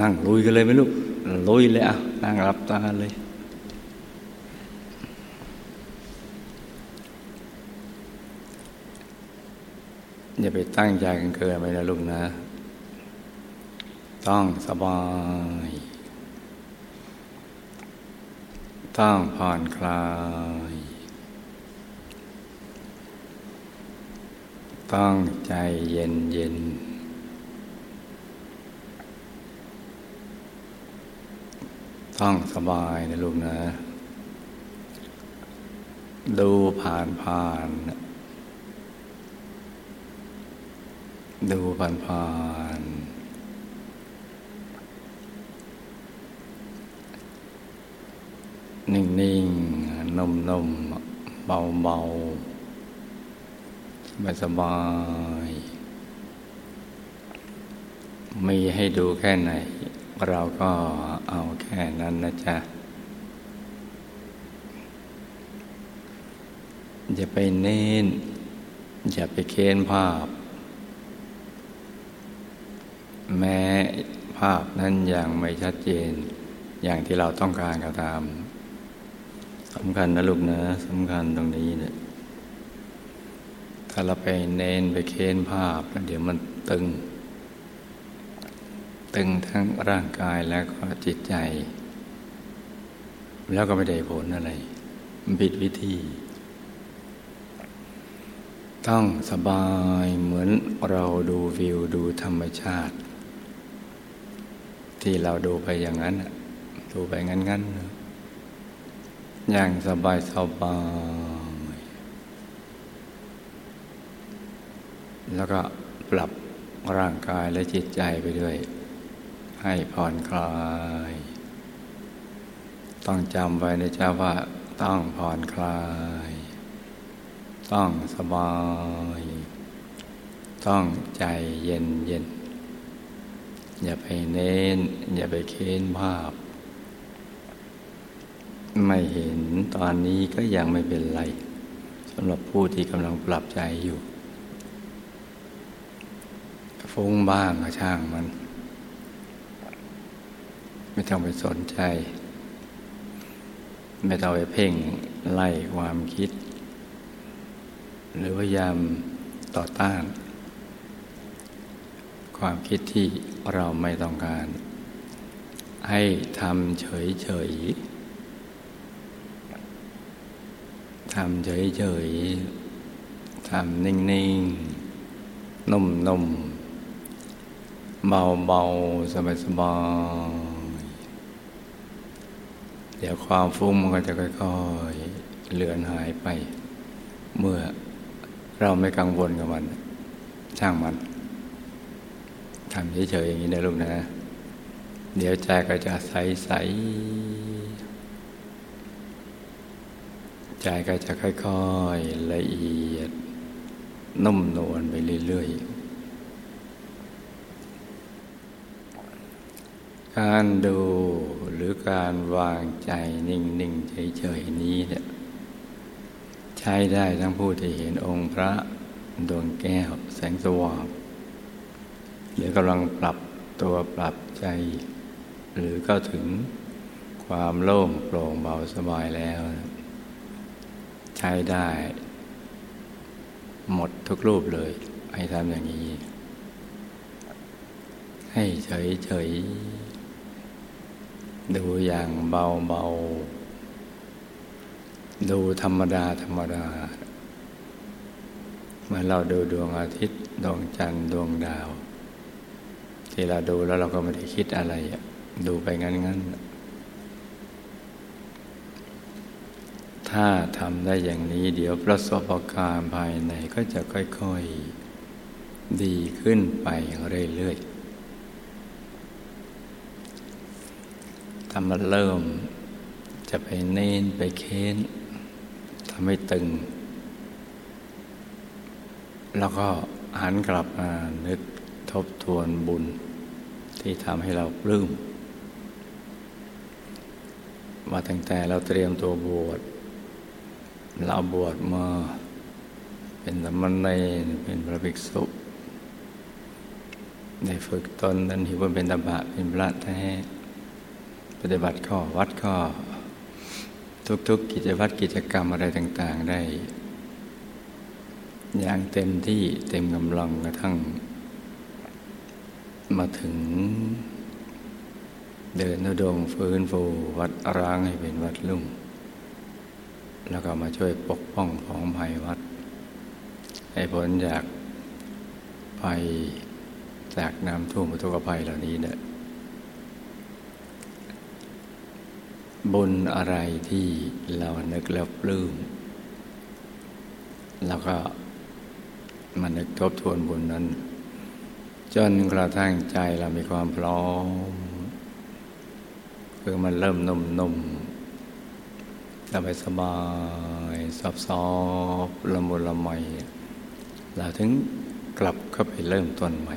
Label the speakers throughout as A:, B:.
A: นั่งลุยกันเลยไหมลูกลุยเลยอะนั่งรับตาเลย อย่าไปตั้งใจกันเกินไปนะลูกนะ ต้องสบาย ต้องผ่อนคลายต้องใจเย็นเย็น ต้องสบายนะลูกนะ ดูผ่านผ่าน ดูผ่านผ่าน นิ่งนิ่งนมนมเบาเบาสบายสบาย มีให้ดูแค่ไหน เราก็เอาแค่นั้นนะจ๊ะ อย่าไปเน้น อย่าไปเค้นภาพ แม้ภาพนั้นยังไม่ชัดเจน อย่างที่เราต้องการก็ตามสำคัญนะลูกนะสำคัญตรงนี้เนี่ยถ้าเราไปเน้นไปเค้นภาพเดี๋ยวมันตึง ตึงทั้งร่างกายและก็จิตใจ แล้วก็ไม่ได้ผลอะไรผิดวิธี ต้องสบายเหมือนเราดูวิวดูธรรมชาติ ที่เราดูไปอย่างนั้น ดูไปงั้นๆอย่างสบายสบายแล้วก็ปรับร่างกายและจิตใจไปด้วย ให้ผ่อนคลาย ต้องจำไว้นะจ๊ะว่า ต้องผ่อนคลาย ต้องสบาย ต้องใจเย็นเย็น อย่าไปเน้น อย่าไปเค้นภาพ ไม่เห็นตอนนี้ก็ยังไม่เป็นไรสำหรับผู้ที่กำลังปรับใจอยู่ ฟุ้งบ้างก็ช่างมัน ไม่ต้องไปสนใจ ไม่ต้องไปเพ่งไล่ความคิด หรือพยายามต่อต้าน ความคิดที่เราไม่ต้องการ ให้ทำเฉยๆทำเฉยๆทำนิ่งๆ นุ่มๆ เบาๆ สบายๆ เดี๋ยวความฟุ้งมันก็จะค่อยๆเลือนหายไป เมื่อเราไม่กังวลกับมัน ช่างมันทำเฉยๆอย่างนี้นะลูกนะ เดี๋ยวใจก็จะใสๆใจก็จะค่อยๆละเอียด นุ่มนวลไปเรื่อยๆการดู หรือการวางใจนิ่งๆเฉยๆนี้เนี่ยใช้ได้ทั้งผู้ที่เห็นองค์พระดวงแก้วแสงสว่าง หรือกำลังปรับตัวปรับใจ หรือก็ถึงความโล่งโปร่งเบาสบายแล้ว ใช้ได้ หมดทุกรูปเลย ให้ทำอย่างนี้ ให้เฉยๆ ดูอย่างเบาเบาดูธรรมดา ธรรมดาเมื่อเราดูดวงอาทิตย์ ดวงจันทร์ดวงดาว ที่เราดูแล้วเราก็ไม่ได้คิดอะไร ดูไปงั้นๆถ้าทำได้อย่างนี้ เดี๋ยวประสบการณ์ภายในก็จะค่อย ๆ ดีขึ้นไปเรื่อยๆ ถ้ามันเริ่ม จะไปเน้นไปเค้นทำให้ตึง แล้วก็หันกลับมานึกทบทวนบุญ ที่ทำให้เราปลื้มว่าตั้งแต่เราเตรียมตัวบวชเราบวชมาเป็นสมณเณรเป็นพระภิกษุได้ฝึกตนนั้นถือว่าเป็นตบะเป็นพระแท้ ปฏิบัติข้อวัดข้อทุกๆ กิจวัตรกิจกรรมอะไรต่าง ๆ ได้ อย่างเต็มที่เต็มกำลังกระทั่ง มาถึง เดินนุดงฟื้นฟูวัดร้างให้เป็นวัดลุ่งแล้วก็มาช่วยปกป้องของภัยวัด ให้พ้นจากภัยจากน้ำท่วมทุกภัยเหล่านี้เนี่ย บุญอะไรที่เรานึกแล้วปลื้มแล้วก็มันนึกทบทวนบุญนั้น จนกระทั่งใจเรามีความพร้อมคือมันเริ่มนุ่มนุ่มสบายสบายซอบซอบละมุนละไมเราถึงกลับเข้าไปเริ่มต้นใหม่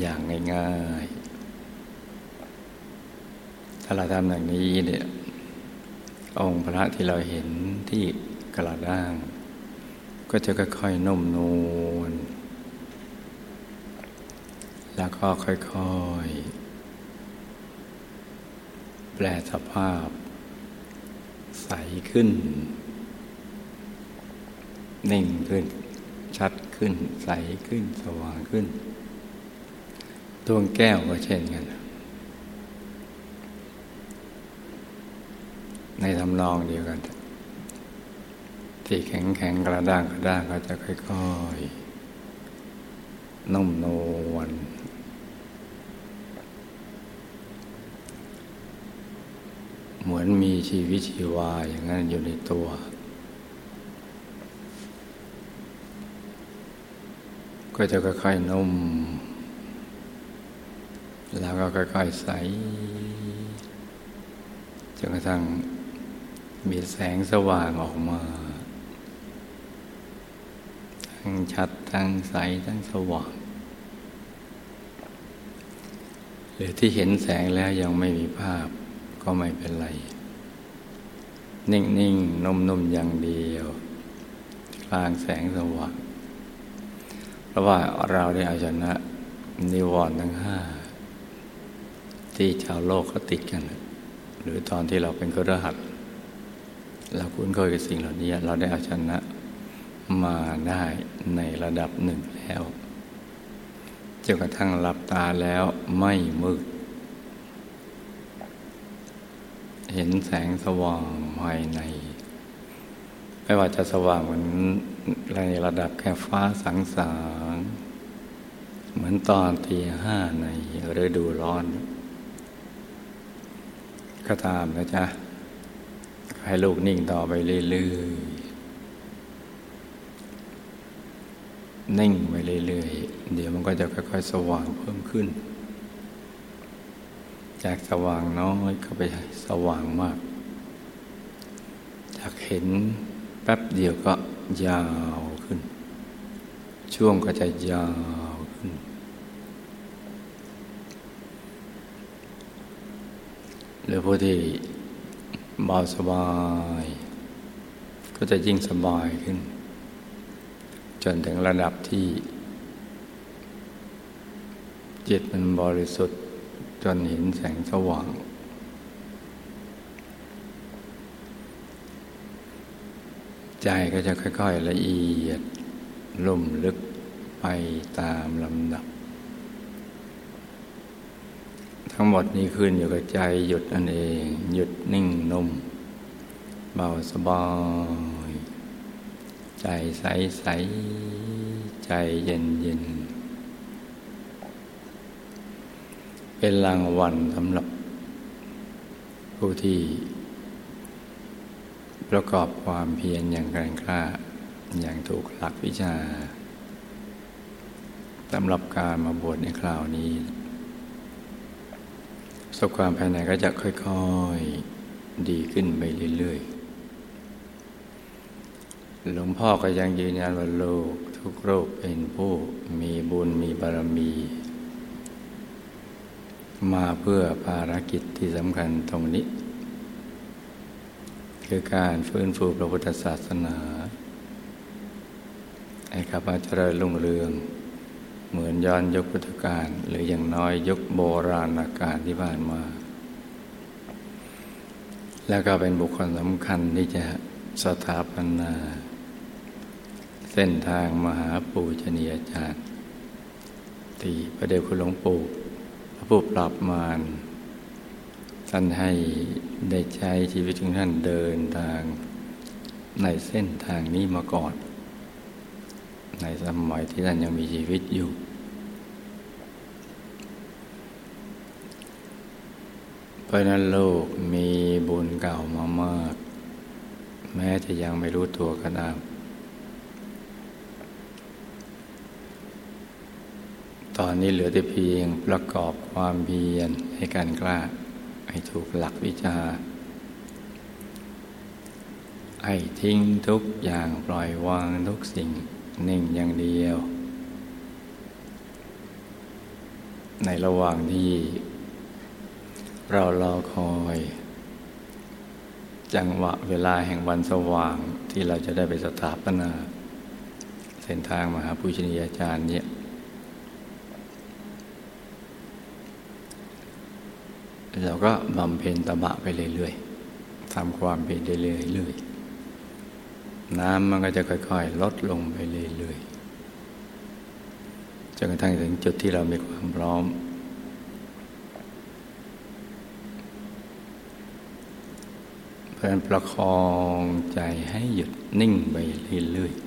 A: อย่างง่ายๆ ถ้าเราทำอย่างนี้เนี่ยองค์พระที่เราเห็นที่กระด้าง ก็จะค่อยๆนุ่มนวลแล้วก็ค่อยๆ แปลสภาพ ใสขึ้น นิ่งขึ้น ชัดขึ้น ใสขึ้น สว่างขึ้นดวงแก้วก็เช่นกัน ในทำนองเดียวกัน ที่แข็งแข็งกระด้างกระด้างก็จะค่อยๆนุ่มนวลเหมือนมีชีวิตชีวาอย่างนั้นอยู่ในตัว ก็จะค่อยๆนุ่ม แล้วก็ค่อยๆใสจนกระทั่ง มีแสงสว่างออกมา ทั้งชัด ทั้งใส ทั้งสว่าง หรือที่เห็นแสงแล้วยังไม่มีภาพก็ไม่เป็นไร นิ่งๆนุ่มๆอย่างเดียวกลางแสงสว่างเพราะว่าเราได้เอาชนะนิวรณ์ทั้งห้าที่ชาวโลกเขาติดกัน หรือตอนที่เราเป็นกระหัต เราคุ้นเคยกับสิ่งเหล่านี้เราได้เอาชนะมาได้ในระดับหนึ่งแล้วจนกระทั่งหลับตาแล้วไม่มืด เห็นแสงสว่างภายใน ไม่ว่าจะสว่างเหมือนในระดับแค่ฟ้าสังสาง เหมือนตอนตีห้าในฤดูร้อน ก็ตามนะจ๊ะ ให้ลูกนิ่งต่อไปเรื่อยๆ นิ่งไปเรื่อยๆ เดี๋ยวมันก็จะค่อยๆ สว่างเพิ่มขึ้น จากสว่างน้อยเข้าไปสว่างมาก จากเห็นแป๊บเดียวก็ยาวขึ้น ช่วงก็จะยาวขึ้น หรือผู้ที่ เบาสบาย ก็จะยิ่งสบายขึ้น จนถึงระดับที่ จิตมันบริสุทธิ์จนเห็นแสงสว่าง ใจก็จะค่อย ๆ ละเอียดลุ่มลึกไปตามลำดับ ทั้งหมดนี้ขึ้นอยู่กับใจหยุดนั่นเอง หยุดนิ่งนุ่ม เบาสบายใจใสใสใจเย็นเย็นเป็นรางวัลสำหรับ ผู้ที่ ประกอบความเพียรอย่างแรงกล้า อย่างถูกหลักวิชาสำหรับการมาบวชในคราวนี้ สบความภายในก็จะค่อยๆดีขึ้นไปเรื่อยๆ หลวงพ่อก็ยังยืนยันว่าโลกทุกโรคเป็นผู้มีบุญมีบารมี มาเพื่อภารกิจที่สำคัญตรงนี้ คือการฟื้นฟูพระพุทธศาสนาให้ข้าพเจ้าเจริญรุ่งเรือง เหมือนย้อนยุคพุทธกาลหรืออย่างน้อยยุคโบราณกาลที่ผ่านมา แล้วก็เป็นบุคคลสำคัญที่จะสถาปนา เส้นทางมหาปูชนียาจารย์ที่พระเดชคุณหลวงปู่พระผู้ปรับมารท่านให้ได้ใช้ชีวิตของท่านเดินทางในเส้นทางนี้มาก่อน ในสมัยที่ท่านยังมีชีวิตอยู่ เพราะนั้นโลกมีบุญเก่ามามาก แม้จะยังไม่รู้ตัวก็ตามตอนนี้เหลือแต่เพียงประกอบความเพียรให้การกล้า ให้ถูกหลักวิชาให้ทิ้งทุกอย่างปล่อยวางทุกสิ่ง นิ่งอย่างเดียว ในระหว่างที่เรารอคอย จังหวะเวลาแห่งวันสว่างที่เราจะได้ไปสถาปนา เส้นทางมหาปุชนียาจารย์เนี่ยเราก็บำเพ็ญตบะไปเรื่อยๆทำความเพียรเรื่อยๆ น้ำมันก็จะค่อยๆ ลดลงไปเรื่อยๆจนกระทั่งถึงจุดที่เรามีความพร้อม เพื่อประคองใจให้หยุดนิ่งไปเรื่อยๆ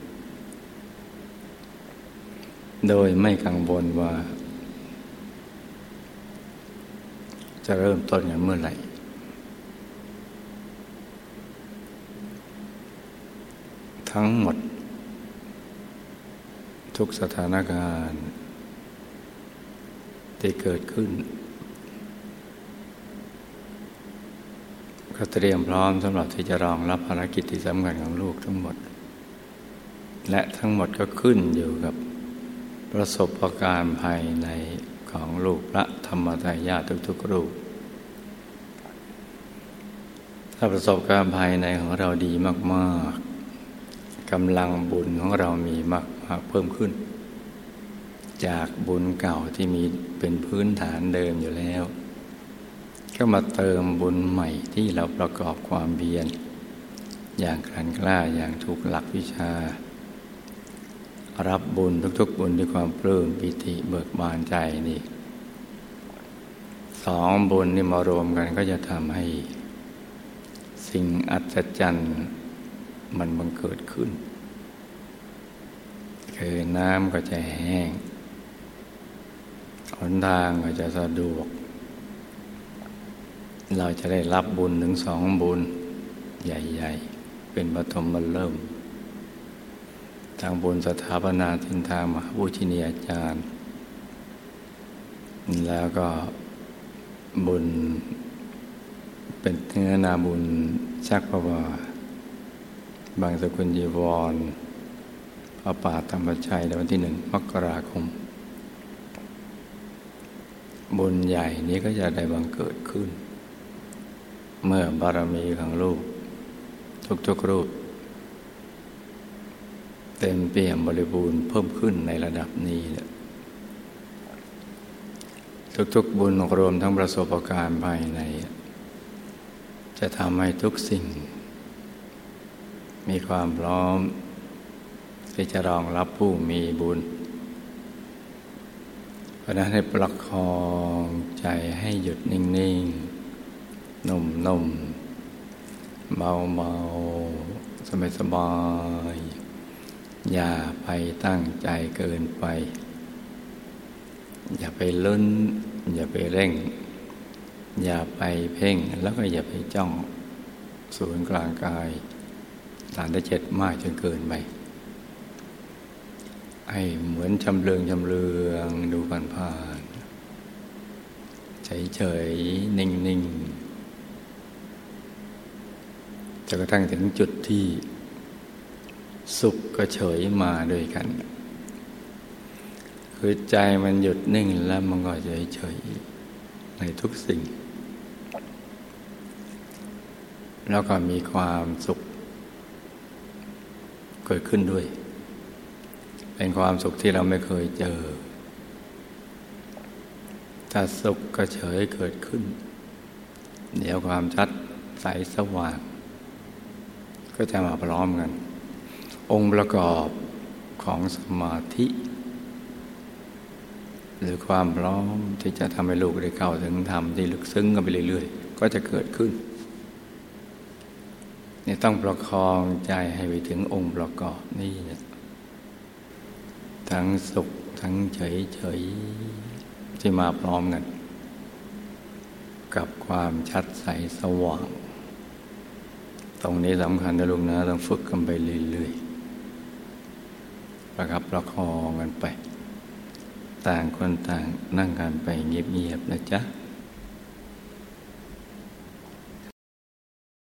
A: โดยไม่กังวลว่า จะเริ่มต้นกันเมื่อไหร่ ทั้งหมด ทุกสถานการณ์ที่เกิดขึ้น ก็เตรียมพร้อมสำหรับที่จะรองรับภารกิจที่สำคัญของลูกทั้งหมด และทั้งหมดก็ขึ้นอยู่กับประสบการณ์ภายในของลูกพระธรรมทายาททุกๆรูป ถ้าประสบการณ์ภายในของเราดีมาก ๆ กำลังบุญของเรามีมากมากเพิ่มขึ้น จากบุญเก่าที่มีเป็นพื้นฐานเดิมอยู่แล้ว ก็มาเติมบุญใหม่ที่เราประกอบความเบียน อย่างกลั่นกล้าอย่างถูกหลักวิชา รับบุญทุกๆบุญด้วยความปลื้มปิติเบิกบานใจนี่สองบุญนี่มารวมกันก็จะทำให้ สิ่งอัศจรรย์ มันบังเกิดขึ้น คือน้ำก็จะแห้งหนทางก็จะสะดวก เราจะได้รับบุญถึงสองบุญ ใหญ่ ๆ เป็นปฐมมเริ่ม ทางบุญสถาปนาทินทางมหาบุชินีอาจารย์ แล้วก็บุญเป็นเนื้อนาบุญชักพระวา บางสกุลยีวรพระป่าธรรมชัยในวันที่หนึ่งมกราคม บุญใหญ่นี้ก็จะได้บังเกิดขึ้น เมื่อบารมีของลูก ทุกๆรูป เต็มเปี่ยมบริบูรณ์เพิ่มขึ้นในระดับนี้แหละทุกๆบุญรวมทั้งประสบการณ์ภายใน จะทำให้ทุกสิ่ง มีความพร้อม ที่จะรองรับผู้มีบุญ เพราะนั้นให้ประคองใจให้หยุดนิ่งๆ นุ่มๆ เบาๆ สบายๆ อย่าไปตั้งใจเกินไป อย่าไปลุ้น อย่าไปเร่ง อย่าไปเพ่งแล้วก็อย่าไปจ้องศูนย์กลางกาย ฐานได้เจ็ดมากจนเกินไปให้เหมือนชำเลืองชำเลืองดูผ่านผ่านเฉยเฉยนิ่งนิ่งจะกระทั่งถึงจุดที่สุขก็เฉยมาด้วยกัน คือใจมันหยุดนิ่งแล้วมันก็เฉยเฉยในทุกสิ่ง แล้วก็มีความสุข กิดขึ้นด้วย เป็นความสุขที่เราไม่เคยเจอ ถ้าสุขก็เฉยเกิดขึ้น เดี๋ยวความชัดใสสว่าง ก็จะมาพร้อมกัน องค์ประกอบของสมาธิ หรือความพร้อมที่จะทำให้ลูกได้เข้าถึงธรรมที่ลึกซึ้งกันไปเรื่อย ๆ ก็จะเกิดขึ้น นี่ต้องประคองใจให้ไปถึงองค์ประกอบนี่นะทั้งสุขทั้งเฉยเฉยที่มาพร้อมกัน กับความชัดใสสว่าง ตรงนี้สำคัญนะลุงนะต้องฝึกกันไปเรื่อยๆประคับประคองกันไป ต่างคนต่างนั่งกันไปเงียบๆนะจ๊ะ